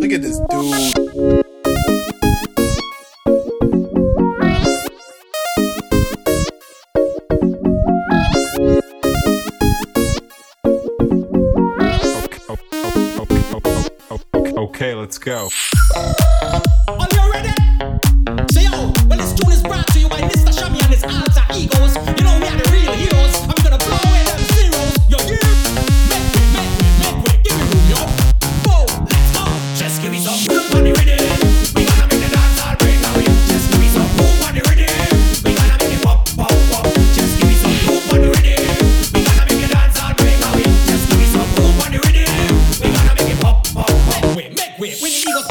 Look at this dude. Okay, let's go. Are you ready? Say yo, well this tune is brought to you by Mr. Shammy and his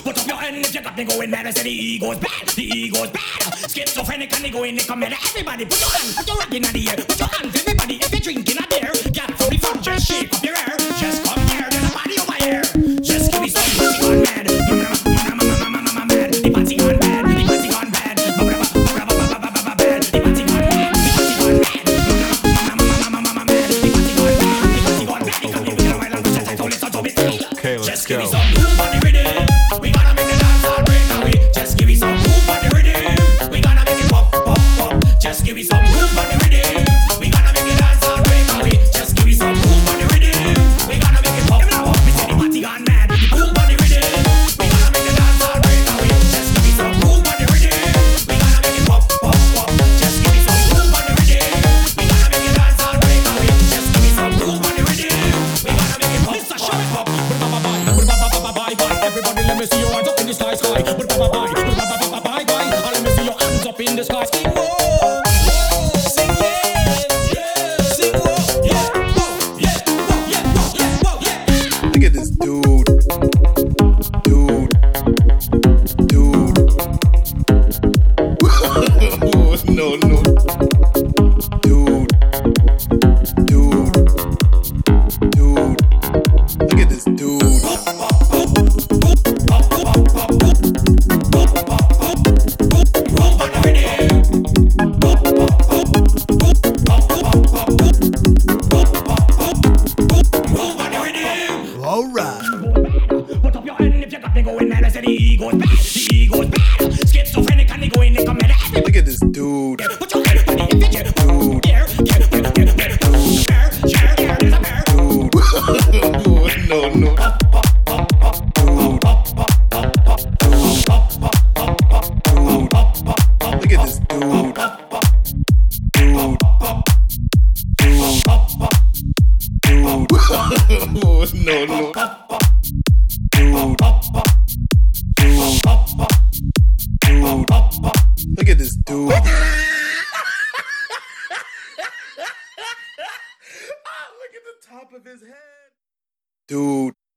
Put up your hand if you got me going mad. I said the ego's bad, the ego's bad. Schizophrenic and they go in, they come here. Everybody, put your hand, put your rock in the air. Put your hand, everybody, if you're drinking a beer. Get for the fun, just shake up your hair. Just come here, there's a body over here. Just give me some pussy, mad. Look at this dude. Put your hand on the idiot. Dude. Yeah, no, no. Look at dude. Dude. Dude. Dude. no, no. top of his head. Dude,